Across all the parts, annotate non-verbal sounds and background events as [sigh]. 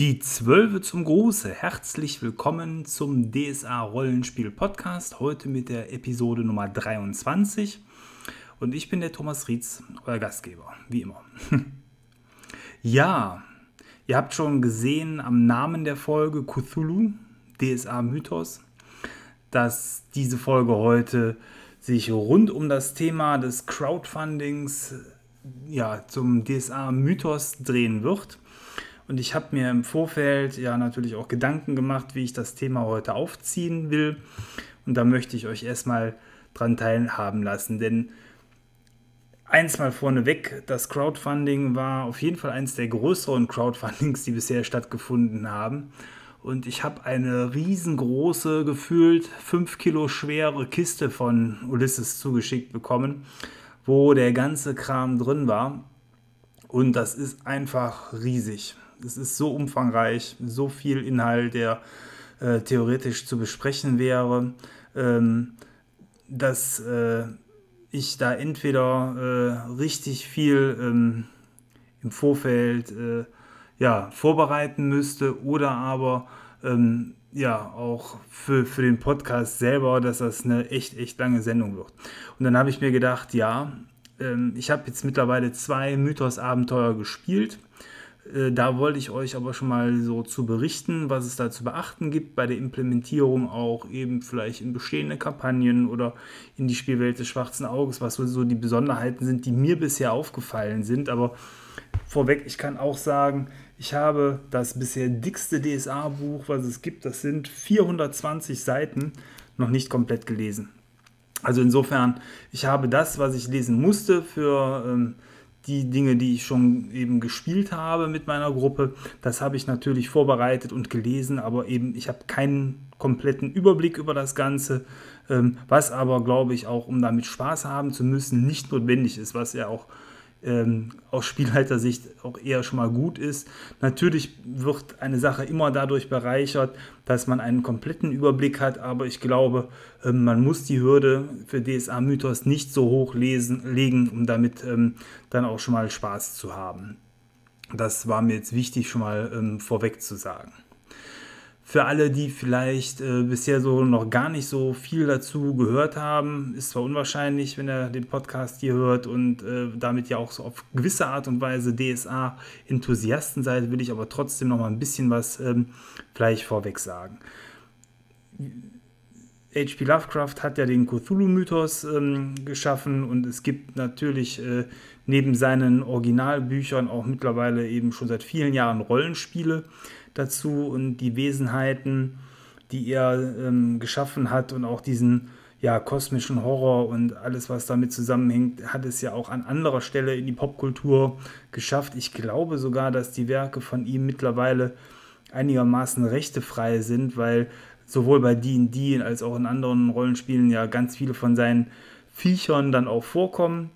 Die Zwölfe zum Gruße. Herzlich willkommen zum DSA Rollenspiel Podcast. Heute mit der Episode Nummer 23. Und ich bin der Thomas Rietz, euer Gastgeber, wie immer. [laughs] ja, ihr habt schon gesehen am Namen der Folge Cthulhu, DSA Mythos, dass diese Folge heute sich rund um das Thema des Crowdfundings ja, zum DSA Mythos drehen wird. Und ich habe mir im Vorfeld ja natürlich auch Gedanken gemacht, wie ich das Thema heute aufziehen will. Und da möchte ich euch erstmal dran teilhaben lassen. Denn eins mal vorneweg, das Crowdfunding war auf jeden Fall eines der größeren Crowdfundings, die bisher stattgefunden haben. Und ich habe eine riesengroße, gefühlt 5 Kilo schwere Kiste von Ulysses zugeschickt bekommen, wo der ganze Kram drin war. Und das ist einfach riesig es ist so umfangreich, so viel Inhalt, der äh, theoretisch zu besprechen wäre, ähm, dass äh, ich da entweder äh, richtig viel ähm, im Vorfeld äh, ja, vorbereiten müsste oder aber ähm, ja auch für, für den Podcast selber, dass das eine echt, echt lange Sendung wird. Und dann habe ich mir gedacht, ja, ähm, ich habe jetzt mittlerweile zwei Mythos-Abenteuer gespielt da wollte ich euch aber schon mal so zu berichten, was es da zu beachten gibt bei der Implementierung auch eben vielleicht in bestehende Kampagnen oder in die Spielwelt des schwarzen Auges, was so die Besonderheiten sind, die mir bisher aufgefallen sind. Aber vorweg, ich kann auch sagen, ich habe das bisher dickste DSA-Buch, was es gibt, das sind 420 Seiten, noch nicht komplett gelesen. Also insofern, ich habe das, was ich lesen musste für... Ähm, die Dinge, die ich schon eben gespielt habe mit meiner Gruppe, das habe ich natürlich vorbereitet und gelesen, aber eben ich habe keinen kompletten Überblick über das Ganze, ähm, was aber, glaube ich, auch, um damit Spaß haben zu müssen, nicht notwendig ist, was ja auch ähm, aus Spielleitersicht auch eher schon mal gut ist. Natürlich wird eine Sache immer dadurch bereichert, dass man einen kompletten Überblick hat, aber ich glaube, ähm, man muss die Hürde für DSA Mythos nicht so hoch lesen, legen, um damit ähm, dann auch schon mal Spaß zu haben. Das war mir jetzt wichtig, schon mal ähm, vorweg zu sagen für alle, die vielleicht äh, bisher so noch gar nicht so viel dazu gehört haben, ist zwar unwahrscheinlich, wenn ihr den Podcast hier hört und äh, damit ja auch so auf gewisse Art und Weise DSA-Enthusiasten seid, will ich aber trotzdem noch mal ein bisschen was ähm, vielleicht vorweg sagen. H.P. Lovecraft hat ja den Cthulhu-Mythos ähm, geschaffen und es gibt natürlich äh, neben seinen Originalbüchern auch mittlerweile eben schon seit vielen Jahren Rollenspiele dazu und die Wesenheiten, die er ähm, geschaffen hat und auch diesen ja, kosmischen Horror und alles, was damit zusammenhängt, hat es ja auch an anderer Stelle in die Popkultur geschafft. Ich glaube sogar, dass die Werke von ihm mittlerweile einigermaßen rechtefrei sind, weil sowohl bei D&D als auch in anderen Rollenspielen ja ganz viele von seinen Viechern dann auch vorkommen.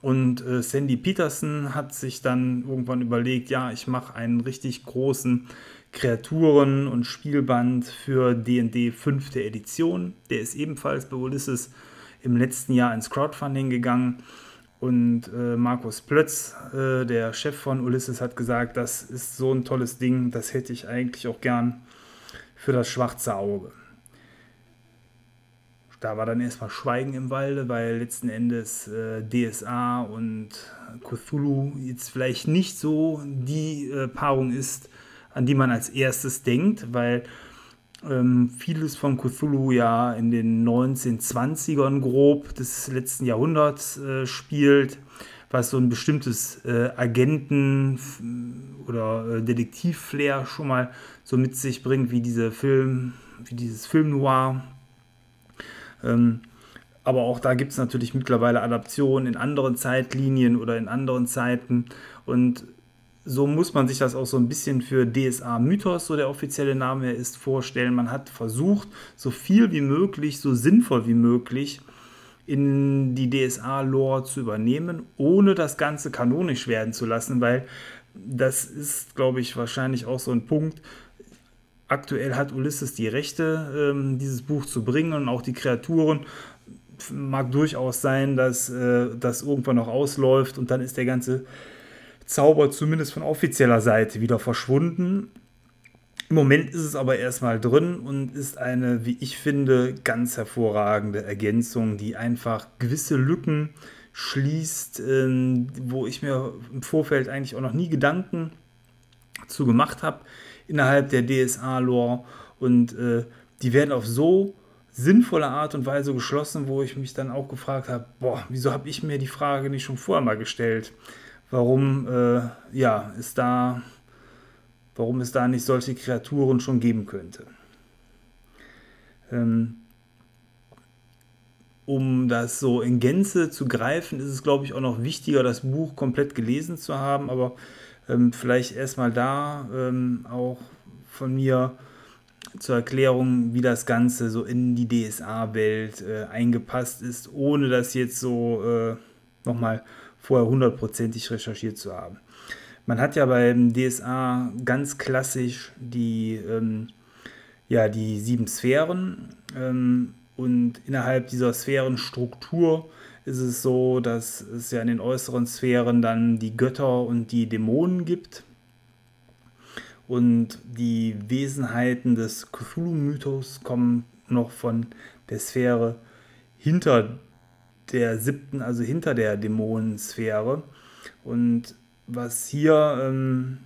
Und äh, Sandy Peterson hat sich dann irgendwann überlegt, ja, ich mache einen richtig großen Kreaturen- und Spielband für D&D 5. Edition. Der ist ebenfalls bei Ulysses im letzten Jahr ins Crowdfunding gegangen. Und äh, Markus Plötz, äh, der Chef von Ulysses, hat gesagt, das ist so ein tolles Ding, das hätte ich eigentlich auch gern für das schwarze Auge da war dann erstmal Schweigen im Walde, weil letzten Endes äh, DSA und Cthulhu jetzt vielleicht nicht so die äh, Paarung ist, an die man als erstes denkt, weil ähm, vieles von Cthulhu ja in den 1920ern grob des letzten Jahrhunderts äh, spielt, was so ein bestimmtes äh, Agenten- oder äh, Detektiv-Flair schon mal so mit sich bringt, wie diese Film, wie dieses Film Noir ähm, aber auch da gibt es natürlich mittlerweile Adaptionen in anderen Zeitlinien oder in anderen Zeiten. Und so muss man sich das auch so ein bisschen für DSA Mythos, so der offizielle Name ist, vorstellen. Man hat versucht, so viel wie möglich, so sinnvoll wie möglich in die DSA-Lore zu übernehmen, ohne das Ganze kanonisch werden zu lassen, weil das ist, glaube ich, wahrscheinlich auch so ein Punkt, Aktuell hat Ulysses die Rechte, ähm, dieses Buch zu bringen und auch die Kreaturen. Mag durchaus sein, dass äh, das irgendwann noch ausläuft und dann ist der ganze Zauber zumindest von offizieller Seite wieder verschwunden. Im Moment ist es aber erstmal drin und ist eine, wie ich finde, ganz hervorragende Ergänzung, die einfach gewisse Lücken schließt, ähm, wo ich mir im Vorfeld eigentlich auch noch nie Gedanken zu gemacht habe innerhalb der DSA-Lore und äh, die werden auf so sinnvolle Art und Weise geschlossen, wo ich mich dann auch gefragt habe, boah, wieso habe ich mir die Frage nicht schon vorher mal gestellt? Warum äh, ja, ist da, warum es da nicht solche Kreaturen schon geben könnte? Ähm, um das so in Gänze zu greifen, ist es, glaube ich, auch noch wichtiger, das Buch komplett gelesen zu haben. Aber ähm, vielleicht erstmal da ähm, auch von mir zur Erklärung, wie das Ganze so in die DSA-Welt äh, eingepasst ist, ohne das jetzt so äh, nochmal vorher hundertprozentig recherchiert zu haben. Man hat ja beim DSA ganz klassisch die, ähm, ja, die sieben Sphären ähm, und innerhalb dieser Sphärenstruktur ist es so, dass es ja in den äußeren Sphären dann die Götter und die Dämonen gibt. Und die Wesenheiten des Cthulhu-Mythos kommen noch von der Sphäre hinter der siebten, also hinter der Dämonensphäre. Und was hier ähm,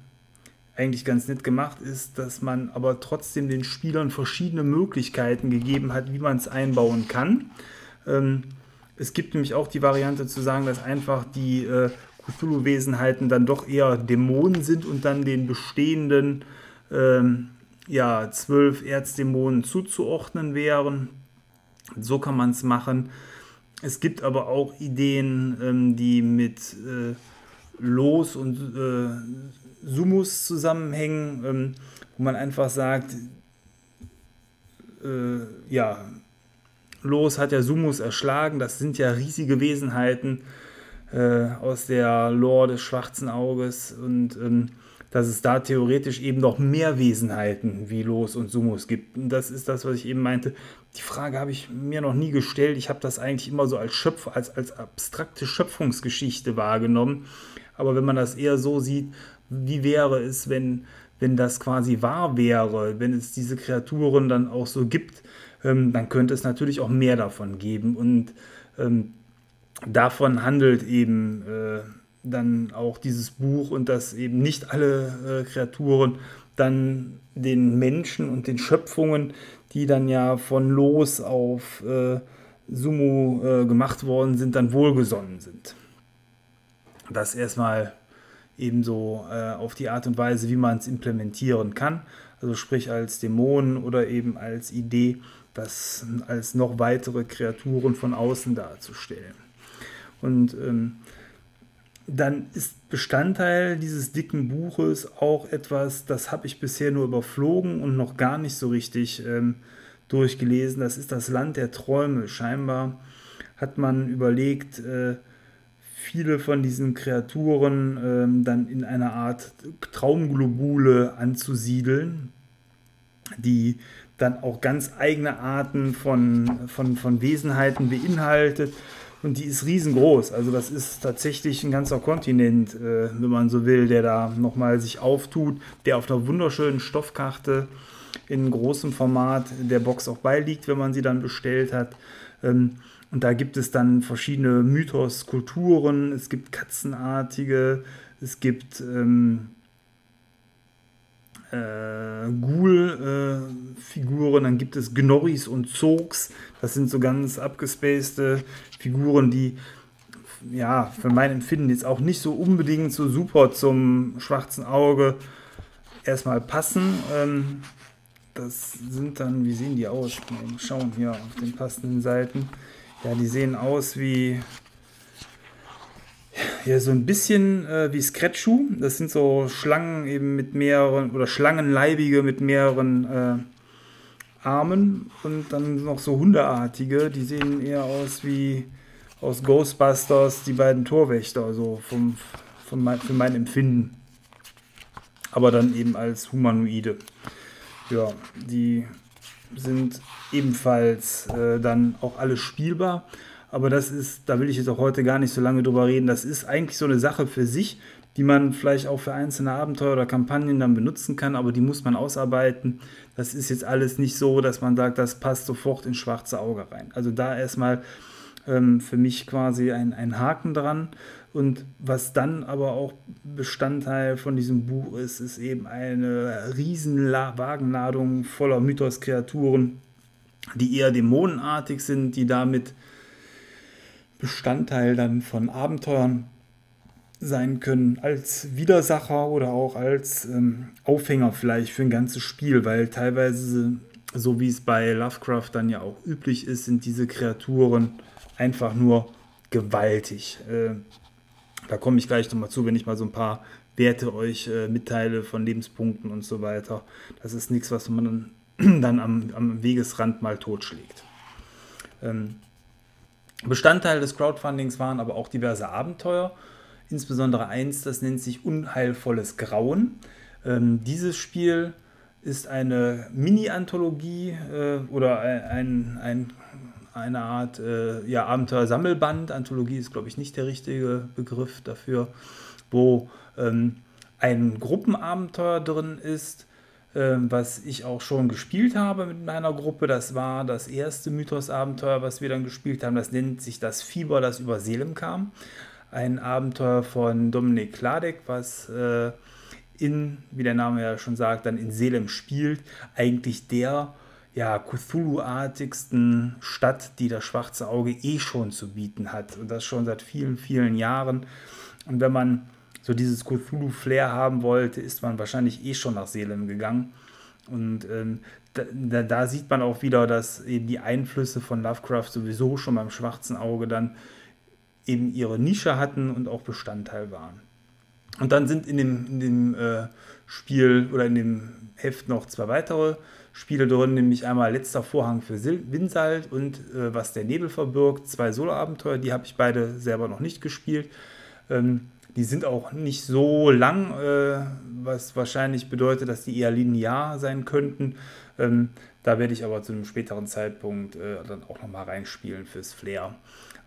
eigentlich ganz nett gemacht ist, dass man aber trotzdem den Spielern verschiedene Möglichkeiten gegeben hat, wie man es einbauen kann. Ähm, es gibt nämlich auch die Variante zu sagen, dass einfach die äh, Cthulhu-Wesenheiten dann doch eher Dämonen sind und dann den bestehenden ähm, ja, zwölf Erzdämonen zuzuordnen wären. So kann man es machen. Es gibt aber auch Ideen, ähm, die mit äh, Los und äh, Sumus zusammenhängen, ähm, wo man einfach sagt, äh, ja, Los hat ja Sumus erschlagen, das sind ja riesige Wesenheiten äh, aus der Lore des schwarzen Auges und ähm, dass es da theoretisch eben noch mehr Wesenheiten wie Los und Sumus gibt. Und das ist das, was ich eben meinte. Die Frage habe ich mir noch nie gestellt. Ich habe das eigentlich immer so als Schöpf, als, als abstrakte Schöpfungsgeschichte wahrgenommen. Aber wenn man das eher so sieht, wie wäre es, wenn, wenn das quasi wahr wäre, wenn es diese Kreaturen dann auch so gibt, ähm, dann könnte es natürlich auch mehr davon geben. Und ähm, davon handelt eben äh, dann auch dieses Buch und dass eben nicht alle äh, Kreaturen dann den Menschen und den Schöpfungen, die dann ja von Los auf äh, Sumo äh, gemacht worden sind, dann wohlgesonnen sind. Das erstmal ebenso äh, auf die Art und Weise, wie man es implementieren kann. Also sprich als Dämonen oder eben als Idee, das als noch weitere Kreaturen von außen darzustellen. Und ähm, dann ist Bestandteil dieses dicken Buches auch etwas, das habe ich bisher nur überflogen und noch gar nicht so richtig ähm, durchgelesen. Das ist das Land der Träume. Scheinbar hat man überlegt, äh, viele von diesen Kreaturen ähm, dann in einer Art Traumglobule anzusiedeln, die dann auch ganz eigene Arten von, von, von Wesenheiten beinhaltet. Und die ist riesengroß. Also das ist tatsächlich ein ganzer Kontinent, äh, wenn man so will, der da nochmal sich auftut, der auf einer wunderschönen Stoffkarte in großem Format der Box auch beiliegt, wenn man sie dann bestellt hat. Ähm, und da gibt es dann verschiedene Mythos, Kulturen, es gibt katzenartige, es gibt ähm, äh, Ghoul-Figuren, äh, dann gibt es Gnorris und Zogs. Das sind so ganz abgespacede Figuren, die ja für mein Empfinden jetzt auch nicht so unbedingt so super zum schwarzen Auge erstmal passen. Ähm, das sind dann, wie sehen die aus? Mal schauen hier auf den passenden Seiten. Ja, die sehen aus wie ja, so ein bisschen äh, wie Scratchu. Das sind so Schlangen eben mit mehreren oder Schlangenleibige mit mehreren äh, Armen und dann noch so Hundeartige. Die sehen eher aus wie aus Ghostbusters, die beiden Torwächter, so vom, vom, für mein Empfinden. Aber dann eben als Humanoide. Ja, die sind ebenfalls äh, dann auch alle spielbar. Aber das ist, da will ich jetzt auch heute gar nicht so lange drüber reden. Das ist eigentlich so eine Sache für sich. die man vielleicht auch für einzelne Abenteuer oder Kampagnen dann benutzen kann, aber die muss man ausarbeiten. Das ist jetzt alles nicht so, dass man sagt, das passt sofort ins schwarze Auge rein. Also da erstmal ähm, für mich quasi ein, ein Haken dran. Und was dann aber auch Bestandteil von diesem Buch ist, ist eben eine riesen Wagenladung voller Mythos-Kreaturen, die eher dämonenartig sind, die damit Bestandteil dann von Abenteuern sein können, als Widersacher oder auch als ähm, Aufhänger vielleicht für ein ganzes Spiel, weil teilweise, so wie es bei Lovecraft dann ja auch üblich ist, sind diese Kreaturen einfach nur gewaltig. Äh, da komme ich gleich nochmal zu, wenn ich mal so ein paar Werte euch äh, mitteile von Lebenspunkten und so weiter. Das ist nichts, was man dann, [clears throat] dann am, am, Wegesrand mal totschlägt. Ähm, Bestandteil des Crowdfundings waren aber auch diverse Abenteuer, insbesondere eins, das nennt sich Unheilvolles Grauen. Ähm, dieses Spiel ist eine Mini-Anthologie äh, oder ein, ein eine Art äh, ja, Abenteuersammelband. Anthologie ist, glaube ich, nicht der richtige Begriff dafür, wo ähm, ein Gruppenabenteuer drin ist, was ich auch schon gespielt habe mit meiner Gruppe. Das war das erste Mythos-Abenteuer, was wir dann gespielt haben. Das nennt sich das Fieber, das über Seelen kam. Ein Abenteuer von Dominik Kladek, was äh, in, wie der Name ja schon sagt, dann in Selem spielt. Eigentlich der ja, Cthulhu-artigsten Stadt, die das Schwarze Auge eh schon zu bieten hat. Und das schon seit vielen, vielen Jahren. Und wenn man so dieses Cthulhu-Flair haben wollte, ist man wahrscheinlich eh schon nach Salem gegangen. Und ähm, da, da, sieht man auch wieder, dass eben die Einflüsse von Lovecraft sowieso schon beim Schwarzen Auge dann eben ihre Nische hatten und auch Bestandteil waren. Und dann sind in dem, in dem äh, Spiel oder in dem Heft noch zwei weitere Spiele drin, nämlich einmal Letzter Vorhang für Winsalt und äh, Was der Nebel verbirgt, zwei Solo-Abenteuer, die habe ich beide selber noch nicht gespielt. Ähm, die sind auch nicht so lang, äh, was wahrscheinlich bedeutet, dass die eher linear sein könnten. Ähm, da werde ich aber zu einem späteren Zeitpunkt äh, dann auch nochmal reinspielen fürs Flair.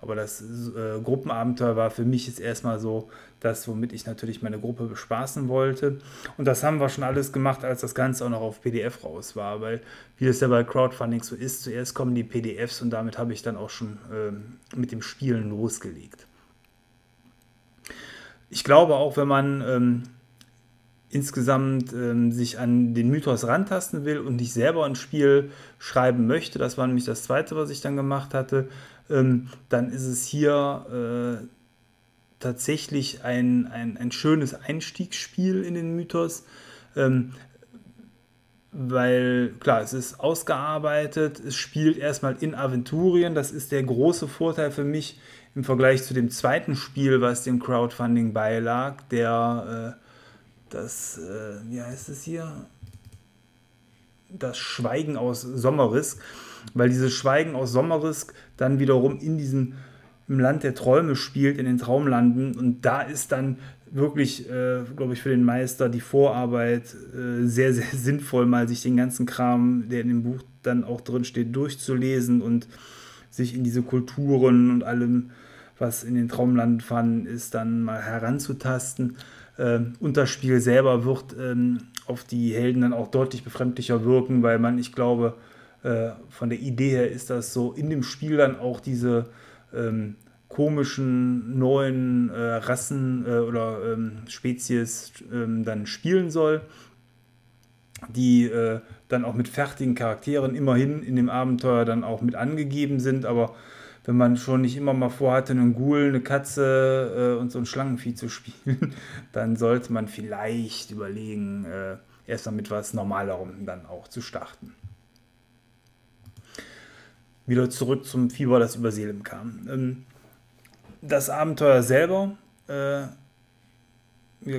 Aber das äh, Gruppenabenteuer war für mich jetzt erstmal so das, womit ich natürlich meine Gruppe bespaßen wollte. Und das haben wir schon alles gemacht, als das Ganze auch noch auf PDF raus war, weil wie das ja bei Crowdfunding so ist, zuerst kommen die PDFs und damit habe ich dann auch schon ähm, mit dem Spielen losgelegt. Ich glaube auch, wenn man ähm, insgesamt ähm, sich an den Mythos rantasten will und nicht selber ein Spiel schreiben möchte, das war nämlich das zweite, was ich dann gemacht hatte, ähm, dann ist es hier äh, tatsächlich ein, ein, ein schönes Einstiegsspiel in den Mythos. Ähm, weil klar, es ist ausgearbeitet, es spielt erstmal in Aventurien, das ist der große Vorteil für mich im Vergleich zu dem zweiten Spiel, was dem Crowdfunding beilag, der äh, das, äh, wie heißt es hier? Das Schweigen aus Sommerrisk, weil dieses Schweigen aus Sommerrisk dann wiederum in diesem im Land der Träume spielt, in den Traumlanden. Und da ist dann wirklich, äh, glaube ich, für den Meister die Vorarbeit äh, sehr, sehr [laughs] sinnvoll, mal sich den ganzen Kram, der in dem Buch dann auch drin steht, durchzulesen und sich in diese Kulturen und allem, was in den Traumlanden fanden, ist, dann mal heranzutasten. Äh, und das Spiel selber wird ähm, auf die Helden dann auch deutlich befremdlicher wirken, weil man, ich glaube, äh, von der Idee her ist das so in dem Spiel dann auch diese ähm, komischen neuen äh, Rassen äh, oder ähm, Spezies ähm, dann spielen soll, die äh, dann auch mit fertigen Charakteren immerhin in dem Abenteuer dann auch mit angegeben sind, aber wenn man schon nicht immer mal vorhatte, einen Ghoul, eine Katze äh, und so ein Schlangenvieh zu [laughs] spielen, dann sollte man vielleicht überlegen, äh, erst mal mit was Normalerem dann auch zu starten wieder zurück zum Fieber, das über Seelen kam. Ähm, das Abenteuer selber äh,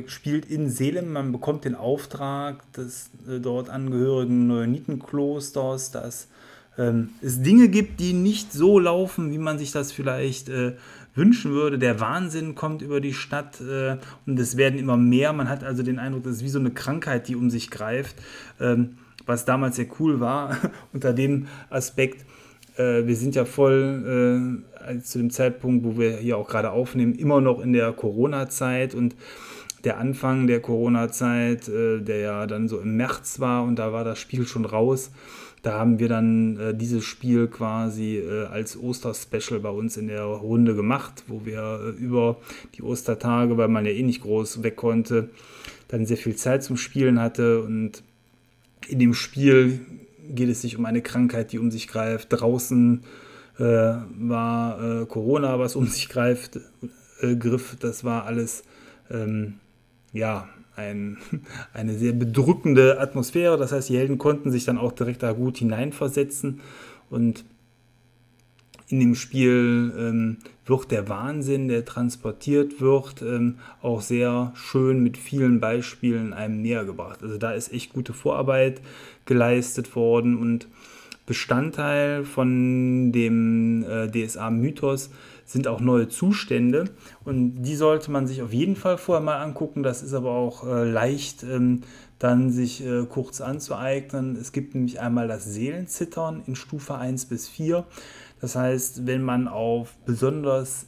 spielt in Seelen. Man bekommt den Auftrag des äh, dort angehörigen Neonitenklosters, dass ähm, es Dinge gibt, die nicht so laufen, wie man sich das vielleicht äh, wünschen würde. Der Wahnsinn kommt über die Stadt äh, und es werden immer mehr. Man hat also den Eindruck, das ist wie so eine Krankheit, die um sich greift. Ähm, was damals sehr cool war, [laughs] unter dem Aspekt, äh, wir sind ja voll äh, zu dem Zeitpunkt, wo wir hier auch gerade aufnehmen, immer noch in der Corona-Zeit und der Anfang der Corona-Zeit, äh, der ja dann so im März war und da war das Spiel schon raus. Da haben wir dann äh, dieses Spiel quasi äh, als Oster-Special bei uns in der Runde gemacht, wo wir äh, über die Ostertage, weil man ja eh nicht groß weg konnte, dann sehr viel Zeit zum Spielen hatte. Und in dem Spiel geht es sich um eine Krankheit, die um sich greift. Draußen äh, war äh, Corona, was um sich greift, äh, griff. Das war alles, ähm, ja, ein, [laughs] eine sehr bedrückende Atmosphäre. Das heißt, die Helden konnten sich dann auch direkt da gut hineinversetzen und in dem Spiel ähm, wird der Wahnsinn, der transportiert wird, ähm, auch sehr schön mit vielen Beispielen einem näher gebracht. Also da ist echt gute Vorarbeit geleistet worden und Bestandteil von dem äh, DSA-Mythos sind auch neue Zustände und die sollte man sich auf jeden Fall vorher mal angucken. Das ist aber auch äh, leicht ähm, dann sich äh, kurz anzueignen. Es gibt nämlich einmal das Seelenzittern in Stufe 1 bis 4. Das heißt, wenn man auf besonders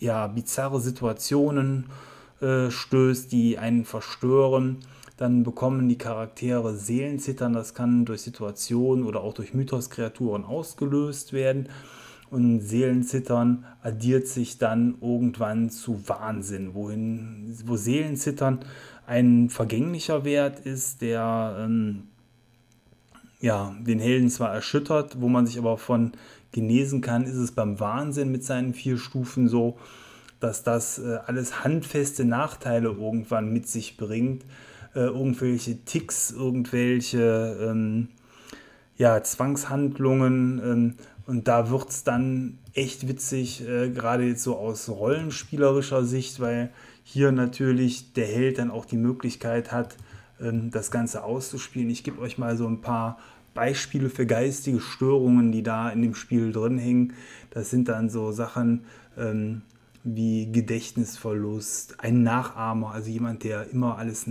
ja, bizarre Situationen äh, stößt, die einen verstören, dann bekommen die Charaktere Seelenzittern. Das kann durch Situationen oder auch durch Mythos-Kreaturen ausgelöst werden. Und Seelenzittern addiert sich dann irgendwann zu Wahnsinn, wohin, wo Seelenzittern ein vergänglicher Wert ist, der ähm, ja, den Helden zwar erschüttert, wo man sich aber von genesen kann, ist es beim Wahnsinn mit seinen vier Stufen so, dass das äh, alles handfeste Nachteile irgendwann mit sich bringt. Äh, irgendwelche Ticks, irgendwelche ähm, ja, Zwangshandlungen. Ähm, und da wird es dann echt witzig, äh, gerade jetzt so aus rollenspielerischer Sicht, weil hier natürlich der Held dann auch die Möglichkeit hat, ähm, das Ganze auszuspielen. Ich gebe euch mal so ein paar Beispiele für geistige Störungen, die da in dem Spiel drin hängen. Das sind dann so Sachen ähm, wie Gedächtnisverlust, ein Nachahmer, also jemand, der immer alles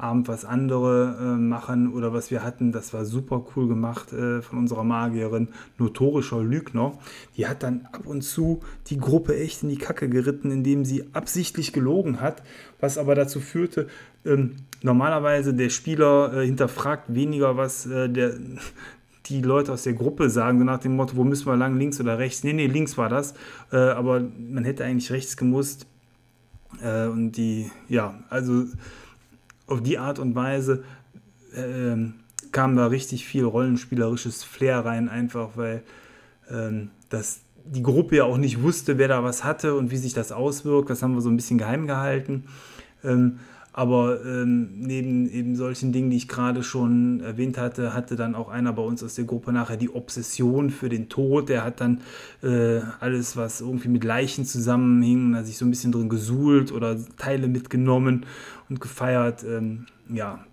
nachahmt, was andere äh, machen oder was wir hatten. Das war super cool gemacht äh, von unserer Magierin, notorischer Lügner. Die hat dann ab und zu die Gruppe echt in die Kacke geritten, indem sie absichtlich gelogen hat, was aber dazu führte, ähm, normalerweise der Spieler äh, hinterfragt weniger, was äh, der, [laughs] die Leute aus der Gruppe sagen, so nach dem Motto, wo müssen wir lang, links oder rechts? Nee, nee, links war das. Äh, aber man hätte eigentlich rechts gemusst. Äh, und die, ja, also auf die Art und Weise ähm, kam da richtig viel rollenspielerisches Flair rein, einfach weil ähm, das die Gruppe ja auch nicht wusste, wer da was hatte und wie sich das auswirkt. Das haben wir so ein bisschen geheim gehalten. Ähm, aber ähm, neben eben solchen Dingen, die ich gerade schon erwähnt hatte, hatte dann auch einer bei uns aus der Gruppe nachher die Obsession für den Tod. Der hat dann äh, alles, was irgendwie mit Leichen zusammenhing, hat sich so ein bisschen drin gesuhlt oder Teile mitgenommen und gefeiert. Ähm, ja,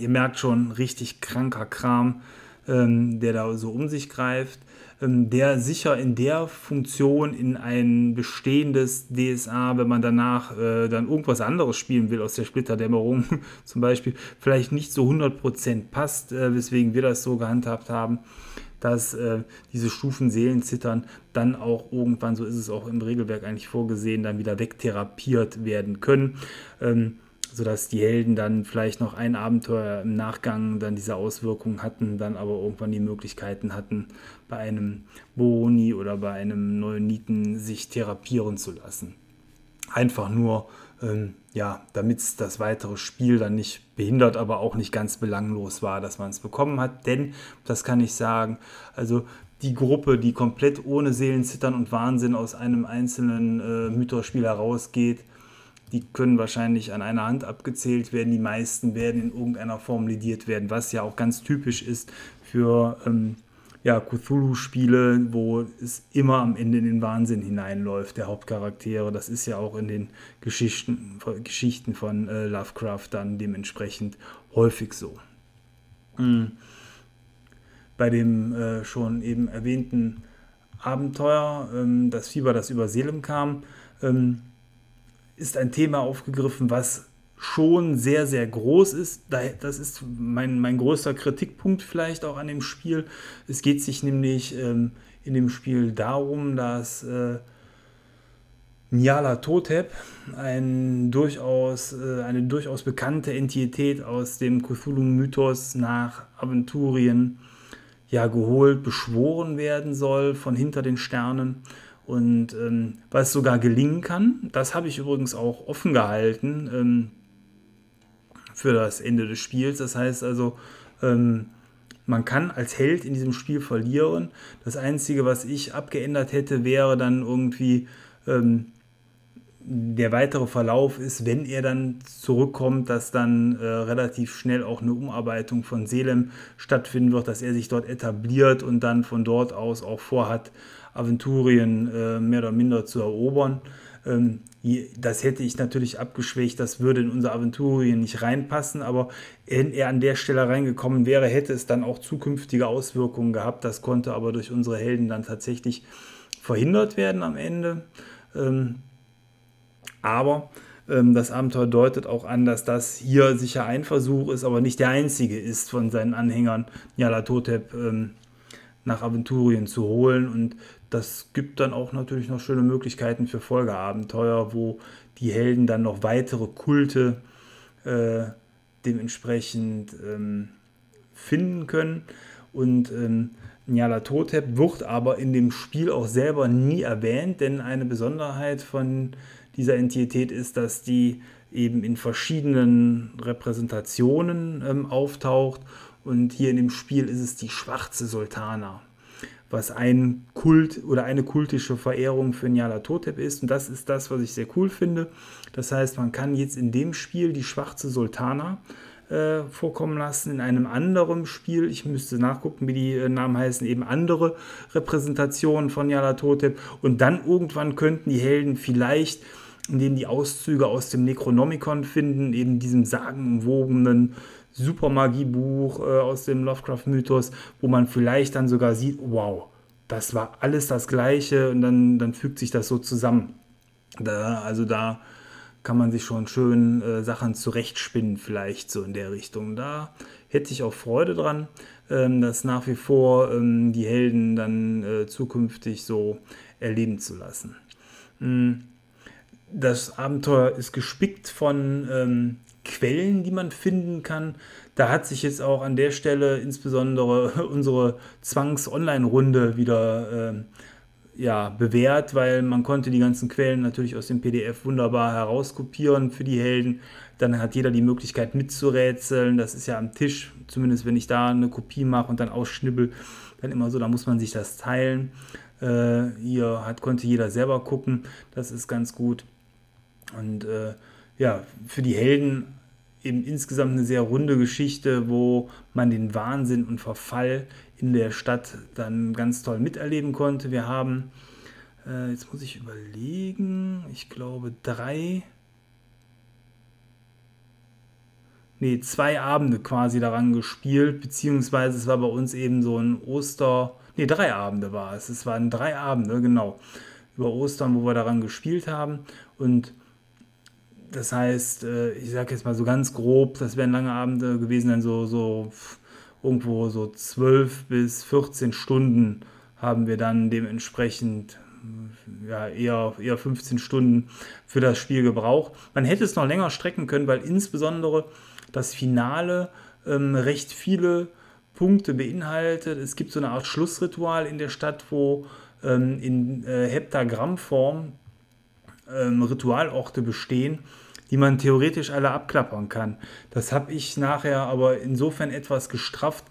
ihr merkt schon, richtig kranker Kram, ähm, der da so um sich greift. Ähm, der sicher in der Funktion in ein bestehendes DSA, wenn man danach äh, dann irgendwas anderes spielen will aus der Splitterdämmerung [laughs] zum Beispiel, vielleicht nicht so 100% passt, äh, weswegen wir das so gehandhabt haben dass äh, diese Stufen Seelenzittern dann auch irgendwann, so ist es auch im Regelwerk eigentlich vorgesehen, dann wieder wegtherapiert werden können. Ähm, sodass die Helden dann vielleicht noch ein Abenteuer im Nachgang dann diese Auswirkungen hatten, dann aber irgendwann die Möglichkeiten hatten, bei einem Boni oder bei einem Neoniten sich therapieren zu lassen. Einfach nur, ähm, ja, damit das weitere Spiel dann nicht behindert, aber auch nicht ganz belanglos war, dass man es bekommen hat. Denn, das kann ich sagen, also die Gruppe, die komplett ohne Seelenzittern und Wahnsinn aus einem einzelnen äh, Mythos-Spiel herausgeht, die können wahrscheinlich an einer Hand abgezählt werden. Die meisten werden in irgendeiner Form lidiert werden, was ja auch ganz typisch ist für ähm, ja, Cthulhu-Spiele, wo es immer am Ende in den Wahnsinn hineinläuft, der Hauptcharaktere. Das ist ja auch in den Geschichten, Geschichten von äh, Lovecraft dann dementsprechend häufig so. Mhm. Bei dem äh, schon eben erwähnten Abenteuer, ähm, das Fieber, das über Seelen kam, ähm, ist ein Thema aufgegriffen, was schon sehr, sehr groß ist. Das ist mein, mein größter Kritikpunkt vielleicht auch an dem Spiel. Es geht sich nämlich ähm, in dem Spiel darum, dass äh, Nyala Totep, ein durchaus, äh, eine durchaus bekannte Entität aus dem Cthulhu-Mythos nach Aventurien ja geholt, beschworen werden soll von hinter den Sternen und ähm, was sogar gelingen kann. Das habe ich übrigens auch offen gehalten ähm, für das Ende des Spiels. Das heißt also, ähm, man kann als Held in diesem Spiel verlieren. Das Einzige, was ich abgeändert hätte, wäre dann irgendwie ähm, der weitere Verlauf ist, wenn er dann zurückkommt, dass dann äh, relativ schnell auch eine Umarbeitung von Selem stattfinden wird, dass er sich dort etabliert und dann von dort aus auch vorhat, Aventurien äh, mehr oder minder zu erobern. Ähm, das hätte ich natürlich abgeschwächt, das würde in unser Aventurien nicht reinpassen, aber wenn er an der Stelle reingekommen wäre, hätte es dann auch zukünftige Auswirkungen gehabt. Das konnte aber durch unsere Helden dann tatsächlich verhindert werden am Ende. Ähm, aber ähm, das Abenteuer deutet auch an, dass das hier sicher ein Versuch ist, aber nicht der einzige ist von seinen Anhängern, Nyarlathotep ähm, nach Aventurien zu holen. Und das gibt dann auch natürlich noch schöne Möglichkeiten für Folgeabenteuer, wo die Helden dann noch weitere Kulte äh, dementsprechend ähm, finden können. Und ähm, Nyarlathotep wird aber in dem Spiel auch selber nie erwähnt, denn eine Besonderheit von dieser Entität ist, dass die eben in verschiedenen Repräsentationen ähm, auftaucht. Und hier in dem Spiel ist es die schwarze Sultana, was ein Kult oder eine kultische Verehrung für Nyala Totep ist. Und das ist das, was ich sehr cool finde. Das heißt, man kann jetzt in dem Spiel die schwarze Sultana äh, vorkommen lassen. In einem anderen Spiel, ich müsste nachgucken, wie die äh, Namen heißen, eben andere Repräsentationen von Nyala Totep. Und dann irgendwann könnten die Helden vielleicht in denen die Auszüge aus dem Necronomicon finden, eben diesem sagenumwobenen Supermagiebuch äh, aus dem Lovecraft-Mythos, wo man vielleicht dann sogar sieht, wow, das war alles das Gleiche und dann, dann fügt sich das so zusammen. Da, also da kann man sich schon schön äh, Sachen zurechtspinnen, vielleicht so in der Richtung. Da hätte ich auch Freude dran, ähm, das nach wie vor ähm, die Helden dann äh, zukünftig so erleben zu lassen. Mhm das Abenteuer ist gespickt von ähm, Quellen, die man finden kann. Da hat sich jetzt auch an der Stelle insbesondere [laughs] unsere Zwangs-Online-Runde wieder äh, ja, bewährt, weil man konnte die ganzen Quellen natürlich aus dem PDF wunderbar herauskopieren für die Helden. Dann hat jeder die Möglichkeit mitzurätseln. Das ist ja am Tisch, zumindest wenn ich da eine Kopie mache und dann ausschnibbel, dann immer so, da muss man sich das teilen. Äh, hier hat, konnte jeder selber gucken. Das ist ganz gut. Und äh, ja, für die Helden eben insgesamt eine sehr runde Geschichte, wo man den Wahnsinn und Verfall in der Stadt dann ganz toll miterleben konnte. Wir haben, äh, jetzt muss ich überlegen, ich glaube drei, nee, zwei Abende quasi daran gespielt, beziehungsweise es war bei uns eben so ein Oster, nee, drei Abende war es. Es waren drei Abende, genau, über Ostern, wo wir daran gespielt haben und das heißt, äh, ich sage jetzt mal so ganz grob, das wären lange Abende gewesen, dann so, so irgendwo so 12 bis 14 Stunden haben wir dann dementsprechend ja, eher, eher 15 Stunden für das Spiel gebraucht. Man hätte es noch länger strecken können, weil insbesondere das Finale ähm, recht viele Punkte beinhaltet. Es gibt so eine Art Schlussritual in der Stadt, wo ähm, in äh, Heptagrammform ähm, Ritualorte bestehen die man theoretisch alle abklappern kann. Das habe ich nachher aber insofern etwas gestrafft,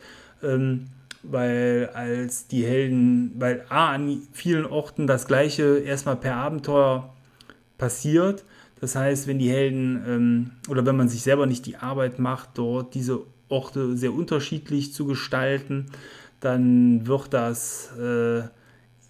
ähm, weil als die Helden, weil A an vielen Orten das gleiche erstmal per Abenteuer passiert. Das heißt, wenn die Helden ähm, oder wenn man sich selber nicht die Arbeit macht, dort diese Orte sehr unterschiedlich zu gestalten, dann wird das äh,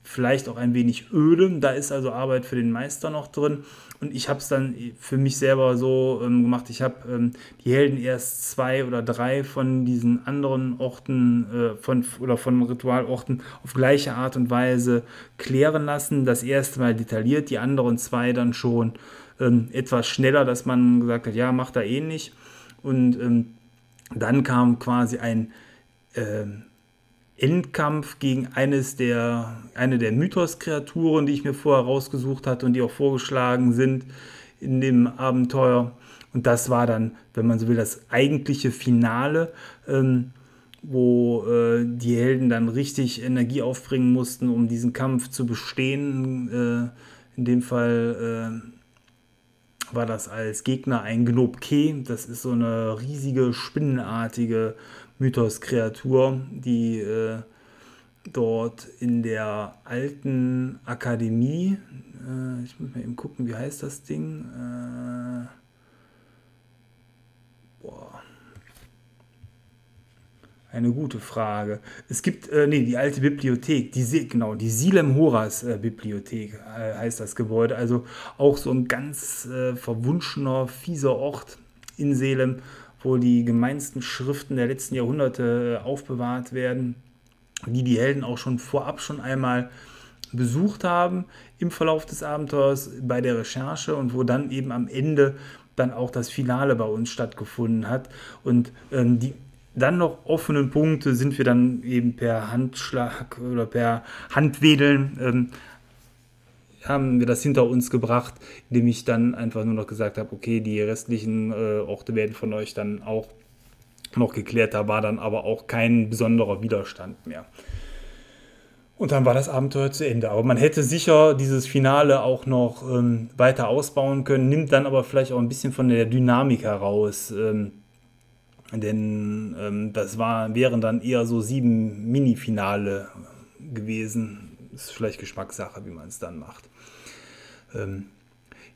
vielleicht auch ein wenig öde. Da ist also Arbeit für den Meister noch drin. Und ich habe es dann für mich selber so ähm, gemacht. Ich habe ähm, die Helden erst zwei oder drei von diesen anderen Orten äh, von, oder von Ritualorten auf gleiche Art und Weise klären lassen. Das erste Mal detailliert, die anderen zwei dann schon ähm, etwas schneller, dass man gesagt hat, ja, macht da ähnlich. Und ähm, dann kam quasi ein ähm, Endkampf gegen eines der, eine der Mythos-Kreaturen, die ich mir vorher rausgesucht hatte und die auch vorgeschlagen sind in dem Abenteuer. Und das war dann, wenn man so will, das eigentliche Finale, ähm, wo äh, die Helden dann richtig Energie aufbringen mussten, um diesen Kampf zu bestehen. Äh, in dem Fall äh, war das als Gegner ein Gnobke. Das ist so eine riesige, spinnenartige Mythos-Kreatur, die äh, dort in der alten Akademie, äh, ich muss mal eben gucken, wie heißt das Ding? Äh, boah. Eine gute Frage. Es gibt, äh, nee, die alte Bibliothek, die, genau, die Silem Horas äh, Bibliothek äh, heißt das Gebäude. Also auch so ein ganz äh, verwunschener, fieser Ort in Selem, wo die gemeinsten Schriften der letzten Jahrhunderte äh, aufbewahrt werden, die die Helden auch schon vorab schon einmal besucht haben im Verlauf des Abenteuers bei der Recherche und wo dann eben am Ende dann auch das Finale bei uns stattgefunden hat. Und ähm, die dann noch offenen Punkte sind wir dann eben per Handschlag oder per Handwedeln ähm, haben wir das hinter uns gebracht, indem ich dann einfach nur noch gesagt habe, okay, die restlichen äh, Orte werden von euch dann auch noch geklärt. Da war dann aber auch kein besonderer Widerstand mehr. Und dann war das Abenteuer zu Ende. Aber man hätte sicher dieses Finale auch noch ähm, weiter ausbauen können, nimmt dann aber vielleicht auch ein bisschen von der Dynamik heraus. Ähm, denn ähm, das war, wären dann eher so sieben Mini-Finale gewesen. Ist vielleicht Geschmackssache, wie man es dann macht. Ähm,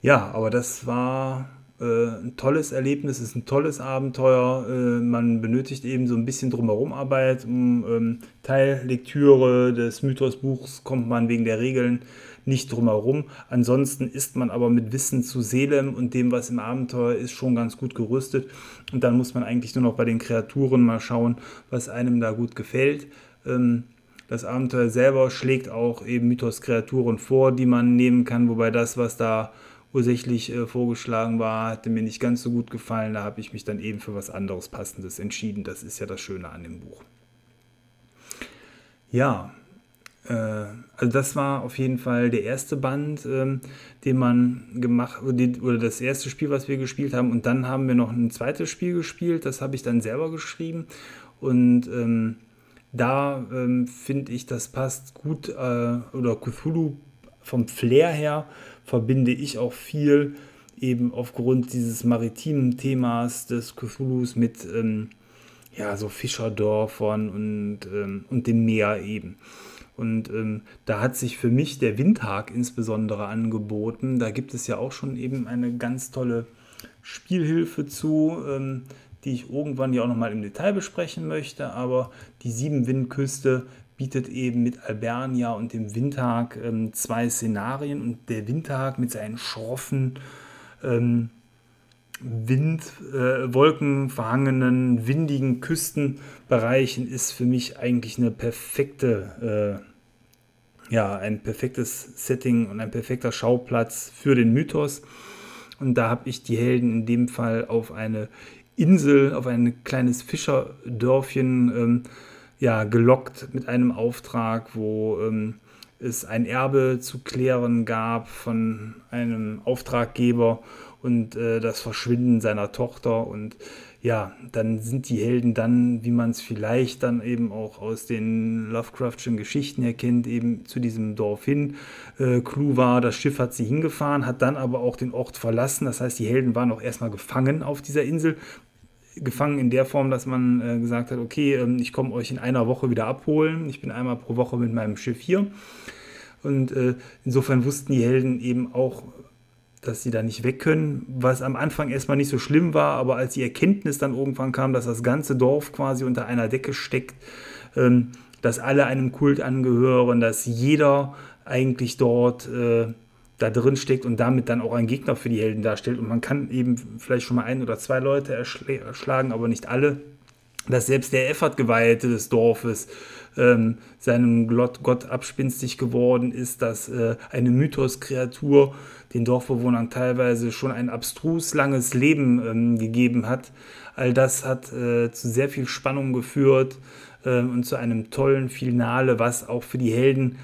ja, aber das war äh, ein tolles Erlebnis, ist ein tolles Abenteuer. Äh, man benötigt eben so ein bisschen drumherum Arbeit. Um ähm, Teillektüre des Mythosbuchs kommt man wegen der Regeln nicht drumherum. Ansonsten ist man aber mit Wissen zu Seelem und dem, was im Abenteuer ist, schon ganz gut gerüstet. Und dann muss man eigentlich nur noch bei den Kreaturen mal schauen, was einem da gut gefällt. Ähm, das Abenteuer selber schlägt auch eben Mythos-Kreaturen vor, die man nehmen kann, wobei das, was da ursächlich äh, vorgeschlagen war, hatte mir nicht ganz so gut gefallen. Da habe ich mich dann eben für was anderes Passendes entschieden. Das ist ja das Schöne an dem Buch. Ja, äh, also das war auf jeden Fall der erste Band, ähm, den man gemacht oder das erste Spiel, was wir gespielt haben. Und dann haben wir noch ein zweites Spiel gespielt. Das habe ich dann selber geschrieben und ähm, da ähm, finde ich, das passt gut, äh, oder Cthulhu vom Flair her verbinde ich auch viel eben aufgrund dieses maritimen Themas des Cthulhus mit ähm, ja, so Fischerdörfern und, ähm, und dem Meer eben. Und ähm, da hat sich für mich der Windhag insbesondere angeboten. Da gibt es ja auch schon eben eine ganz tolle Spielhilfe zu. Ähm, die ich irgendwann ja auch nochmal im Detail besprechen möchte. Aber die Siebenwindküste bietet eben mit Albernia und dem Windtag ähm, zwei Szenarien. Und der Windtag mit seinen schroffen, ähm, Wind, äh, wolkenverhangenen, windigen Küstenbereichen ist für mich eigentlich eine perfekte, äh, ja, ein perfektes Setting und ein perfekter Schauplatz für den Mythos. Und da habe ich die Helden in dem Fall auf eine Insel, auf ein kleines Fischerdörfchen ähm, ja, gelockt mit einem Auftrag, wo ähm, es ein Erbe zu klären gab von einem Auftraggeber und äh, das Verschwinden seiner Tochter. Und ja, dann sind die Helden dann, wie man es vielleicht dann eben auch aus den Lovecraftschen Geschichten erkennt, eben zu diesem Dorf hin. Äh, Clou war, das Schiff hat sie hingefahren, hat dann aber auch den Ort verlassen. Das heißt, die Helden waren auch erstmal gefangen auf dieser Insel, gefangen in der Form, dass man äh, gesagt hat, okay, ähm, ich komme euch in einer Woche wieder abholen. Ich bin einmal pro Woche mit meinem Schiff hier. Und äh, insofern wussten die Helden eben auch, dass sie da nicht weg können, was am Anfang erstmal nicht so schlimm war, aber als die Erkenntnis dann irgendwann kam, dass das ganze Dorf quasi unter einer Decke steckt, ähm, dass alle einem Kult angehören, dass jeder eigentlich dort äh, da drin steckt und damit dann auch ein Gegner für die Helden darstellt. Und man kann eben vielleicht schon mal ein oder zwei Leute erschlagen, aber nicht alle. dass selbst der Effortgeweihte des Dorfes ähm, seinem Gott abspinstig geworden ist, dass äh, eine Mythos-Kreatur den Dorfbewohnern teilweise schon ein abstrus langes Leben ähm, gegeben hat. All das hat äh, zu sehr viel Spannung geführt äh, und zu einem tollen Finale, was auch für die Helden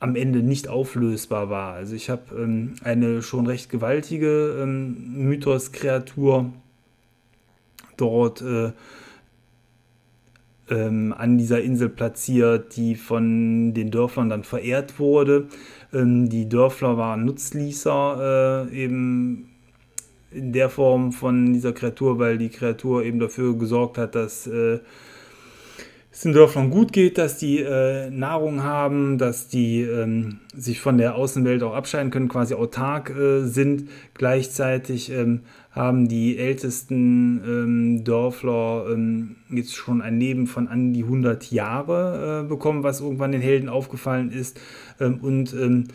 am Ende nicht auflösbar war. Also ich habe ähm, eine schon recht gewaltige ähm, Mythos-Kreatur dort äh, ähm, an dieser Insel platziert, die von den Dörflern dann verehrt wurde. Ähm, die Dörfler waren Nutzließer äh, eben in der Form von dieser Kreatur, weil die Kreatur eben dafür gesorgt hat, dass äh, es den Dörflern gut geht, dass die äh, Nahrung haben, dass die ähm, sich von der Außenwelt auch abscheiden können, quasi autark äh, sind. Gleichzeitig ähm, haben die ältesten ähm, Dörfler ähm, jetzt schon ein Leben von an die 100 Jahre äh, bekommen, was irgendwann den Helden aufgefallen ist. Ähm, und ähm,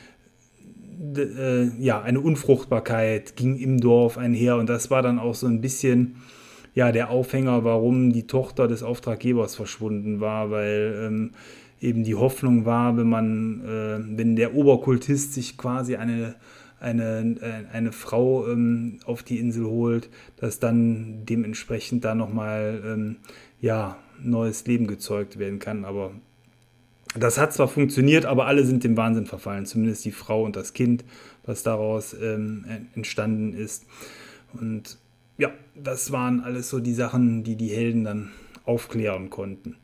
äh, ja, eine Unfruchtbarkeit ging im Dorf einher und das war dann auch so ein bisschen ja, der Aufhänger, warum die Tochter des Auftraggebers verschwunden war, weil ähm, eben die Hoffnung war, wenn man, äh, wenn der Oberkultist sich quasi eine, eine, äh, eine Frau ähm, auf die Insel holt, dass dann dementsprechend da nochmal ähm, ja, neues Leben gezeugt werden kann. Aber das hat zwar funktioniert, aber alle sind dem Wahnsinn verfallen, zumindest die Frau und das Kind, was daraus ähm, entstanden ist. Und ja, das waren alles so die Sachen, die die Helden dann aufklären konnten.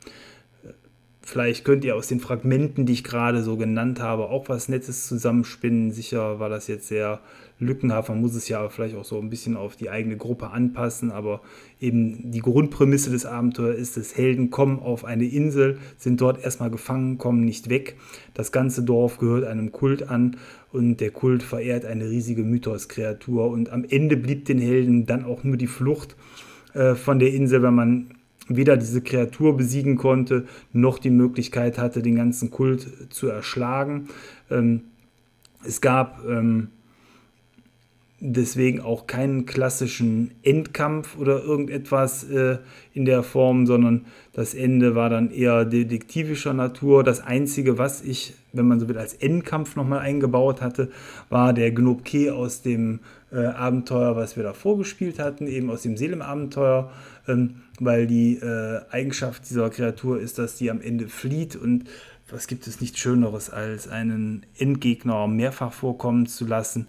Vielleicht könnt ihr aus den Fragmenten, die ich gerade so genannt habe, auch was Nettes zusammenspinnen. Sicher war das jetzt sehr lückenhaft. Man muss es ja vielleicht auch so ein bisschen auf die eigene Gruppe anpassen. Aber eben die Grundprämisse des Abenteuers ist, dass Helden kommen auf eine Insel, sind dort erstmal gefangen, kommen nicht weg. Das ganze Dorf gehört einem Kult an und der Kult verehrt eine riesige Mythos-Kreatur. Und am Ende blieb den Helden dann auch nur die Flucht äh, von der Insel, wenn man weder diese Kreatur besiegen konnte, noch die Möglichkeit hatte, den ganzen Kult zu erschlagen. Ähm, es gab ähm, deswegen auch keinen klassischen Endkampf oder irgendetwas äh, in der Form, sondern das Ende war dann eher detektivischer Natur. Das Einzige, was ich, wenn man so will, als Endkampf nochmal eingebaut hatte, war der Gnobke aus dem äh, Abenteuer, was wir da vorgespielt hatten, eben aus dem Seelenabenteuer, ähm, weil die äh, Eigenschaft dieser Kreatur ist, dass die am Ende flieht und was gibt es nichts Schöneres, als einen Endgegner mehrfach vorkommen zu lassen.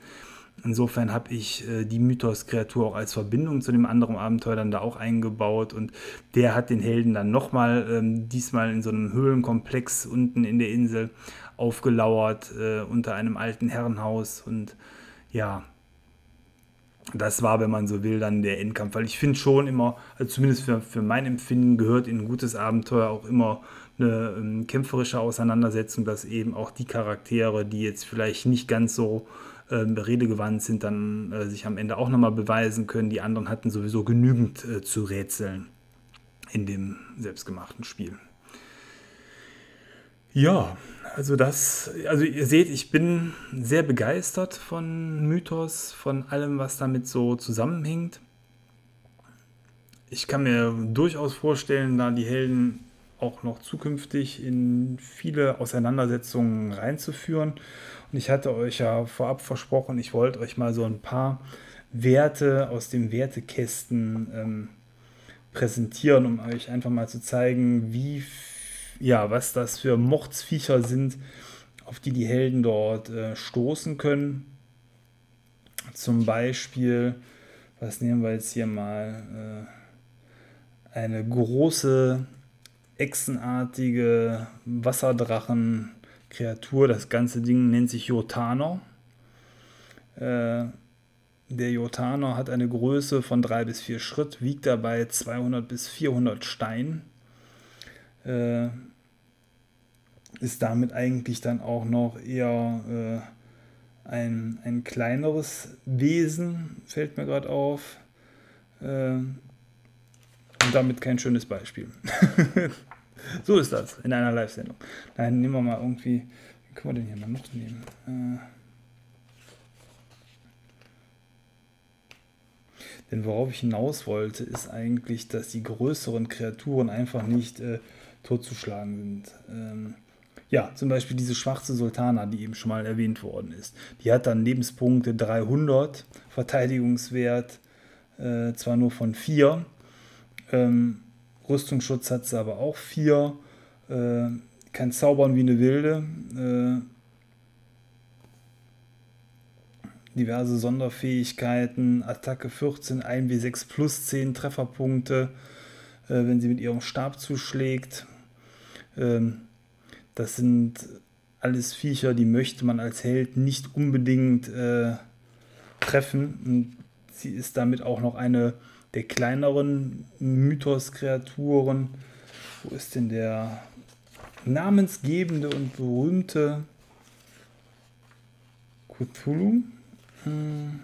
Insofern habe ich äh, die Mythos-Kreatur auch als Verbindung zu dem anderen Abenteuer dann da auch eingebaut und der hat den Helden dann nochmal, ähm, diesmal in so einem Höhlenkomplex unten in der Insel aufgelauert, äh, unter einem alten Herrenhaus und ja, das war, wenn man so will, dann der Endkampf. Weil ich finde schon immer, also zumindest für, für mein Empfinden, gehört in ein gutes Abenteuer auch immer eine ähm, kämpferische Auseinandersetzung, dass eben auch die Charaktere, die jetzt vielleicht nicht ganz so äh, redegewandt sind, dann äh, sich am Ende auch nochmal beweisen können. Die anderen hatten sowieso genügend äh, zu rätseln in dem selbstgemachten Spiel. Ja, also das, also ihr seht, ich bin sehr begeistert von Mythos, von allem, was damit so zusammenhängt. Ich kann mir durchaus vorstellen, da die Helden auch noch zukünftig in viele Auseinandersetzungen reinzuführen. Und ich hatte euch ja vorab versprochen, ich wollte euch mal so ein paar Werte aus dem Wertekästen ähm, präsentieren, um euch einfach mal zu zeigen, wie ja, was das für Mordsviecher sind, auf die die Helden dort äh, stoßen können. Zum Beispiel, was nehmen wir jetzt hier mal? Äh, eine große, echsenartige Wasserdrachen-Kreatur. Das ganze Ding nennt sich Jotano. Äh, der Jotano hat eine Größe von 3 bis 4 Schritt, wiegt dabei 200 bis 400 Stein äh, ist damit eigentlich dann auch noch eher äh, ein, ein kleineres Wesen, fällt mir gerade auf. Äh, und damit kein schönes Beispiel. [laughs] so ist das in einer Live-Sendung. Dann nehmen wir mal irgendwie, wie können wir denn hier mal noch nehmen? Äh, Denn worauf ich hinaus wollte, ist eigentlich, dass die größeren Kreaturen einfach nicht äh, totzuschlagen sind. Ähm, ja, zum Beispiel diese schwarze Sultana, die eben schon mal erwähnt worden ist. Die hat dann Lebenspunkte 300, Verteidigungswert äh, zwar nur von 4, ähm, Rüstungsschutz hat sie aber auch 4, äh, kann zaubern wie eine Wilde, äh, diverse Sonderfähigkeiten, Attacke 14, 1w6 plus 10 Trefferpunkte, äh, wenn sie mit ihrem Stab zuschlägt. Ähm, das sind alles Viecher, die möchte man als Held nicht unbedingt äh, treffen. Und sie ist damit auch noch eine der kleineren Mythos-Kreaturen. Wo ist denn der namensgebende und berühmte Cthulhu? Hm.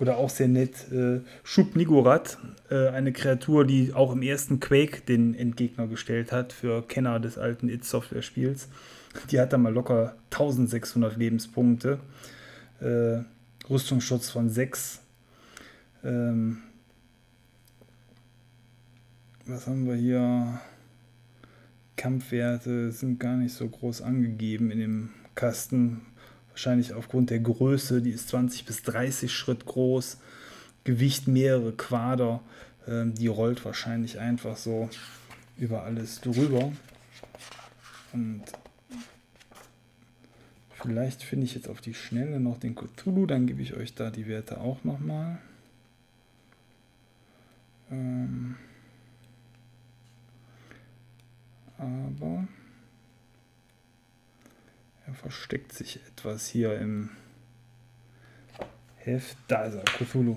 Oder auch sehr nett, äh, Schub Nigorat, äh, eine Kreatur, die auch im ersten Quake den Endgegner gestellt hat, für Kenner des alten It-Software-Spiels. Die hat dann mal locker 1600 Lebenspunkte, äh, Rüstungsschutz von 6. Ähm, was haben wir hier? Kampfwerte sind gar nicht so groß angegeben in dem Kasten. Wahrscheinlich aufgrund der Größe, die ist 20 bis 30 Schritt groß, Gewicht mehrere Quader, ähm, die rollt wahrscheinlich einfach so über alles drüber. Und vielleicht finde ich jetzt auf die Schnelle noch den Cthulhu, dann gebe ich euch da die Werte auch nochmal. Ähm aber er versteckt sich etwas hier im Heft. Da ist er, Cthulhu.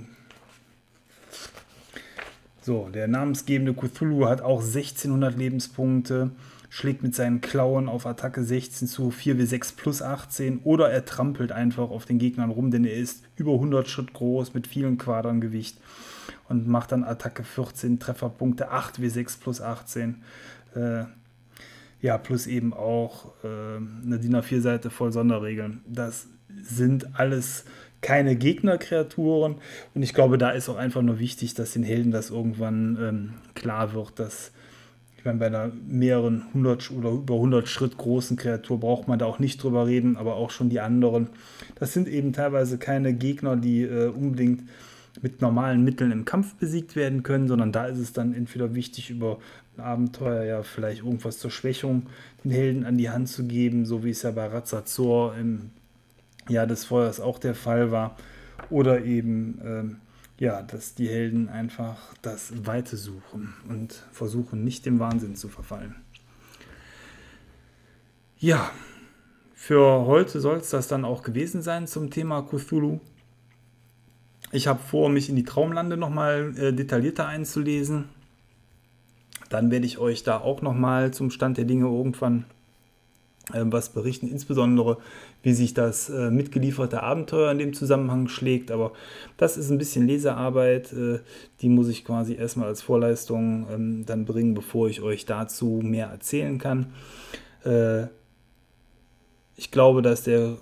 So, der namensgebende Cthulhu hat auch 1600 Lebenspunkte, schlägt mit seinen Klauen auf Attacke 16 zu 4w6 plus 18 oder er trampelt einfach auf den Gegnern rum, denn er ist über 100 Schritt groß mit vielen Quadern Gewicht und macht dann Attacke 14, Trefferpunkte 8w6 plus 18. Äh, ja, plus eben auch äh, eine DIN A4-Seite voll Sonderregeln. Das sind alles keine Gegnerkreaturen und ich glaube, da ist auch einfach nur wichtig, dass den Helden das irgendwann ähm, klar wird, dass ich meine, bei einer mehreren 100 oder über 100 Schritt großen Kreatur braucht man da auch nicht drüber reden, aber auch schon die anderen. Das sind eben teilweise keine Gegner, die äh, unbedingt mit normalen Mitteln im Kampf besiegt werden können, sondern da ist es dann entweder wichtig, über Abenteuer ja vielleicht irgendwas zur Schwächung den Helden an die Hand zu geben, so wie es ja bei Razazor im Jahr des Feuers auch der Fall war. Oder eben, ähm, ja, dass die Helden einfach das Weite suchen und versuchen, nicht dem Wahnsinn zu verfallen. Ja, für heute soll es das dann auch gewesen sein zum Thema Cthulhu. Ich habe vor, mich in die Traumlande nochmal äh, detaillierter einzulesen dann werde ich euch da auch nochmal zum Stand der Dinge irgendwann äh, was berichten, insbesondere wie sich das äh, mitgelieferte Abenteuer in dem Zusammenhang schlägt. Aber das ist ein bisschen Lesearbeit, äh, die muss ich quasi erstmal als Vorleistung ähm, dann bringen, bevor ich euch dazu mehr erzählen kann. Äh, ich glaube, dass der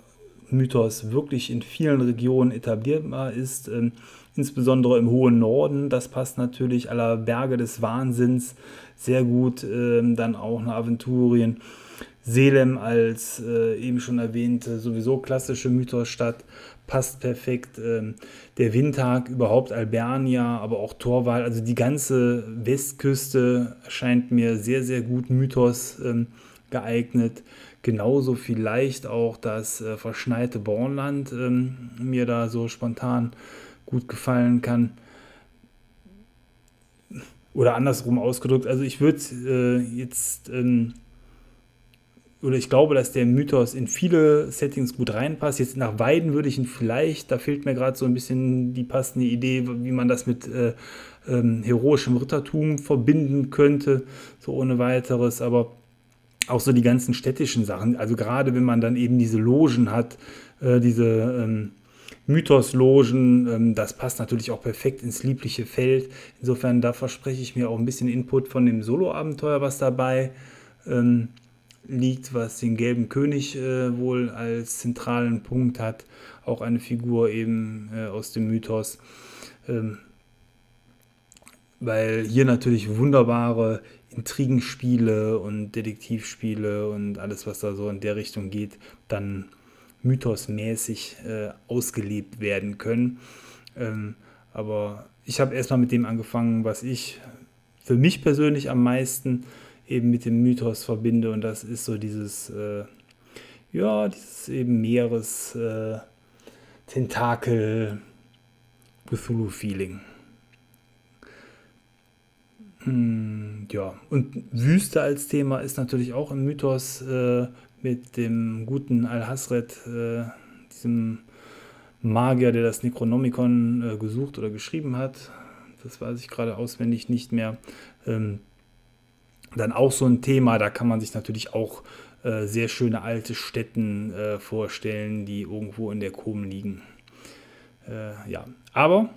Mythos wirklich in vielen Regionen etablierbar ist. Ähm, insbesondere im hohen Norden. Das passt natürlich aller Berge des Wahnsinns sehr gut. Ähm, dann auch nach Aventurien. Selem als äh, eben schon erwähnte, sowieso klassische Mythosstadt, passt perfekt. Ähm, der Windtag, überhaupt Albernia, aber auch Torwal, also die ganze Westküste scheint mir sehr, sehr gut Mythos geeignet. Genauso vielleicht auch das äh, verschneite Bornland ähm, mir da so spontan gut gefallen kann. Oder andersrum ausgedrückt, also ich würde äh, jetzt, ähm, oder ich glaube, dass der Mythos in viele Settings gut reinpasst. Jetzt nach Weiden würde ich ihn vielleicht, da fehlt mir gerade so ein bisschen die passende Idee, wie man das mit äh, ähm, heroischem Rittertum verbinden könnte, so ohne weiteres, aber auch so die ganzen städtischen Sachen, also gerade wenn man dann eben diese Logen hat, äh, diese ähm, Mythos-Logen, ähm, das passt natürlich auch perfekt ins liebliche Feld. Insofern, da verspreche ich mir auch ein bisschen Input von dem Solo-Abenteuer, was dabei ähm, liegt, was den gelben König äh, wohl als zentralen Punkt hat. Auch eine Figur eben äh, aus dem Mythos. Ähm, weil hier natürlich wunderbare Intrigenspiele und Detektivspiele und alles, was da so in der Richtung geht, dann mythosmäßig äh, ausgelebt werden können. Ähm, aber ich habe erstmal mit dem angefangen, was ich für mich persönlich am meisten eben mit dem Mythos verbinde und das ist so dieses, äh, ja, dieses eben Meeres äh. Hm, ja, und Wüste als Thema ist natürlich auch im Mythos äh, mit dem guten Al-Hasred, äh, diesem Magier, der das Necronomicon äh, gesucht oder geschrieben hat. Das weiß ich gerade auswendig nicht mehr. Ähm, dann auch so ein Thema, da kann man sich natürlich auch äh, sehr schöne alte Städten äh, vorstellen, die irgendwo in der Kom liegen. Äh, ja, aber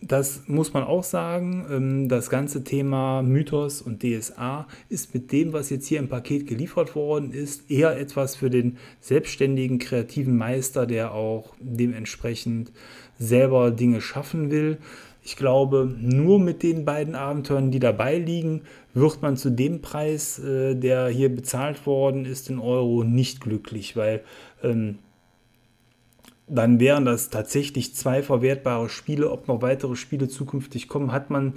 das muss man auch sagen, ähm, das ganze Thema Mythos und DSA ist mit dem, was jetzt hier im Paket geliefert worden ist, eher etwas für den selbstständigen kreativen Meister, der auch dementsprechend selber Dinge schaffen will. Ich glaube, nur mit den beiden Abenteuern, die dabei liegen, wird man zu dem Preis, äh, der hier bezahlt worden ist in Euro, nicht glücklich, weil ähm, dann wären das tatsächlich zwei verwertbare Spiele. Ob noch weitere Spiele zukünftig kommen, hat man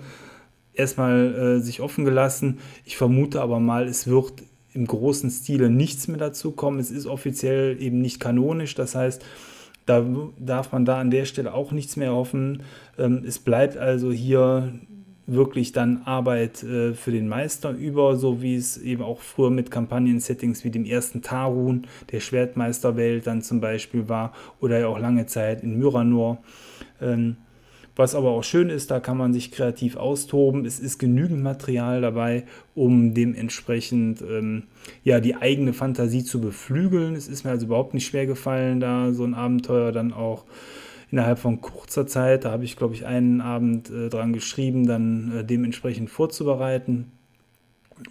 erstmal äh, sich offen gelassen. Ich vermute aber mal, es wird im großen Stile nichts mehr dazu kommen. Es ist offiziell eben nicht kanonisch, das heißt, da darf man da an der Stelle auch nichts mehr hoffen. Ähm, es bleibt also hier wirklich dann Arbeit äh, für den Meister über, so wie es eben auch früher mit Kampagnen-Settings wie dem ersten Tarun, der Schwertmeisterwelt dann zum Beispiel war, oder ja auch lange Zeit in Myranor. Ähm, was aber auch schön ist, da kann man sich kreativ austoben. Es ist genügend Material dabei, um dementsprechend ähm, ja, die eigene Fantasie zu beflügeln. Es ist mir also überhaupt nicht schwer gefallen, da so ein Abenteuer dann auch innerhalb von kurzer Zeit, da habe ich, glaube ich, einen Abend äh, dran geschrieben, dann äh, dementsprechend vorzubereiten.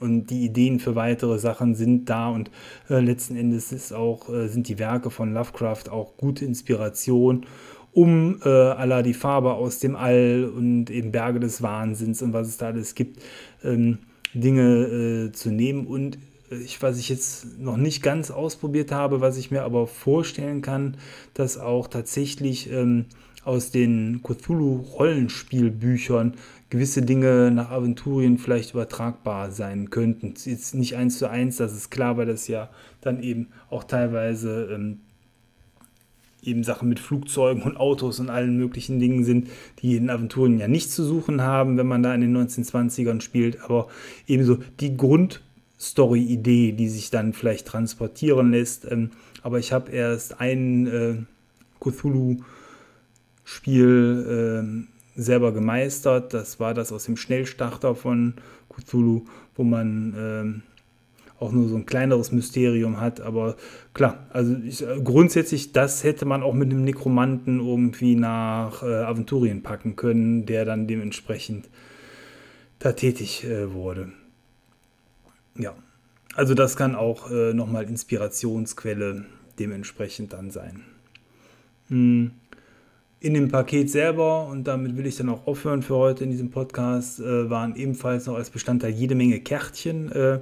Und die Ideen für weitere Sachen sind da und äh, letzten Endes ist auch, äh, sind die Werke von Lovecraft auch gute Inspiration, um äh, aller die Farbe aus dem All und eben Berge des Wahnsinns und was es da alles gibt, ähm, Dinge äh, zu nehmen und ich, was ich jetzt noch nicht ganz ausprobiert habe, was ich mir aber vorstellen kann, dass auch tatsächlich ähm, aus den Cthulhu-Rollenspielbüchern gewisse Dinge nach Aventurien vielleicht übertragbar sein könnten. Jetzt nicht eins zu eins, das ist klar, weil das ja dann eben auch teilweise ähm, eben Sachen mit Flugzeugen und Autos und allen möglichen Dingen sind, die in Aventurien ja nichts zu suchen haben, wenn man da in den 1920ern spielt. Aber ebenso die Grund Story-Idee, die sich dann vielleicht transportieren lässt. Ähm, aber ich habe erst ein äh, Cthulhu-Spiel äh, selber gemeistert. Das war das aus dem Schnellstarter von Cthulhu, wo man äh, auch nur so ein kleineres Mysterium hat. Aber klar, also ich, äh, grundsätzlich, das hätte man auch mit einem Nekromanten irgendwie nach äh, Aventurien packen können, der dann dementsprechend da tätig äh, wurde. Ja, also das kann auch äh, nochmal Inspirationsquelle dementsprechend dann sein. Hm. In dem Paket selber, und damit will ich dann auch aufhören für heute in diesem Podcast, äh, waren ebenfalls noch als Bestandteil jede Menge Kärtchen äh,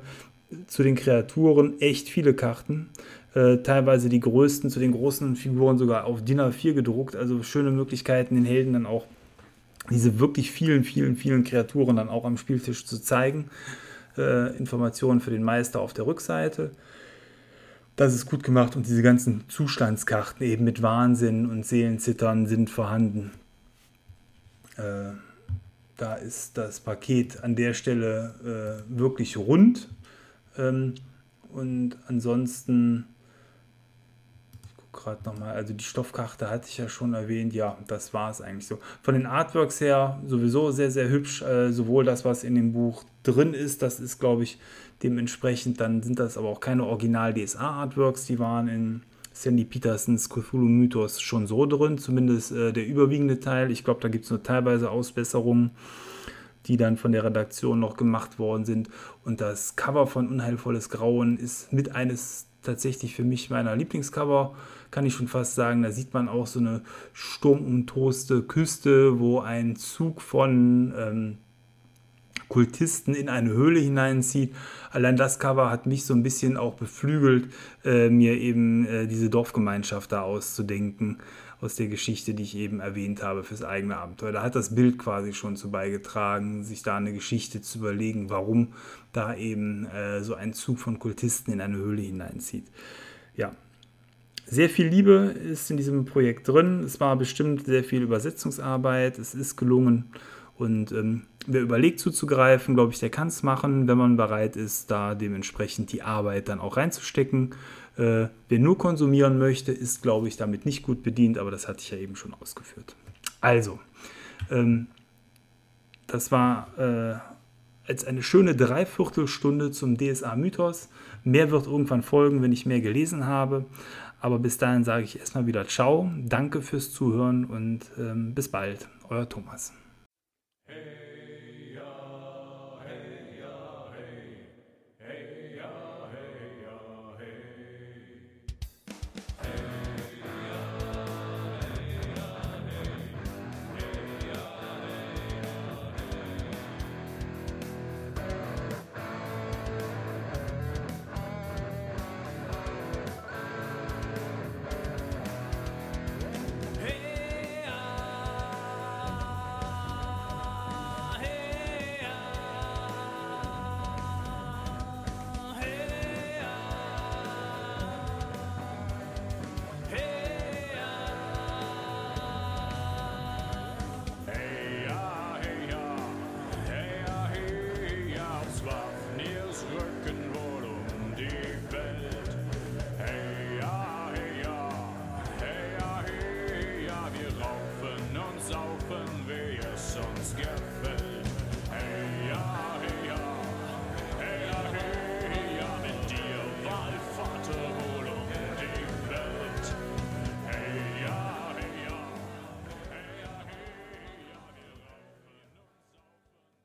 zu den Kreaturen, echt viele Karten. Äh, teilweise die größten, zu den großen Figuren sogar auf DIN A4 gedruckt. Also schöne Möglichkeiten, den Helden dann auch diese wirklich vielen, vielen, vielen Kreaturen dann auch am Spieltisch zu zeigen äh, Informationen für den Meister auf der Rückseite. Das ist gut gemacht und diese ganzen Zustandskarten eben mit Wahnsinn und Seelenzittern sind vorhanden. Äh, da ist das Paket an der Stelle äh, wirklich rund. Ähm, und ansonsten gerade nochmal, also die Stoffkarte hatte ich ja schon erwähnt, ja, das war es eigentlich so. Von den Artworks her sowieso sehr, sehr hübsch, äh, sowohl das, was in dem Buch drin ist, das ist, glaube ich, dementsprechend, dann sind das aber auch keine Original-DSA-Artworks, die waren in Sandy Petersons Cthulhu-Mythos schon so drin, zumindest äh, der überwiegende Teil. Ich glaube, da gibt es nur teilweise Ausbesserungen. die dann von der Redaktion noch gemacht worden sind. Und das Cover von Unheilvolles Grauen ist mit eines tatsächlich für mich meiner Lieblingscover, kann ich schon fast sagen. Da sieht man auch so eine sturmumtoste Küste, wo ein Zug von ähm, Kultisten in eine Höhle hineinzieht. Allein das Cover hat mich so ein bisschen auch beflügelt, äh, mir eben äh, diese Dorfgemeinschaft da auszudenken aus der Geschichte, die ich eben erwähnt habe fürs eigene Abenteuer. Da hat das Bild quasi schon zu beigetragen, sich da eine Geschichte zu überlegen, warum da eben äh, so ein Zug von Kultisten in eine Höhle hineinzieht. Ja, sehr viel Liebe ist in diesem Projekt drin. Es war bestimmt sehr viel Übersetzungsarbeit. Es ist gelungen. Und ähm, wer überlegt zuzugreifen, glaube ich, der kann es machen, wenn man bereit ist, da dementsprechend die Arbeit dann auch reinzustecken. Äh, wer nur konsumieren möchte, ist, glaube ich, damit nicht gut bedient, aber das hatte ich ja eben schon ausgeführt. Also, ähm, das war äh, jetzt eine schöne Dreiviertelstunde zum DSA-Mythos. Mehr wird irgendwann folgen, wenn ich mehr gelesen habe. Aber bis dahin sage ich erstmal wieder Ciao, danke fürs Zuhören und ähm, bis bald. Euer Thomas.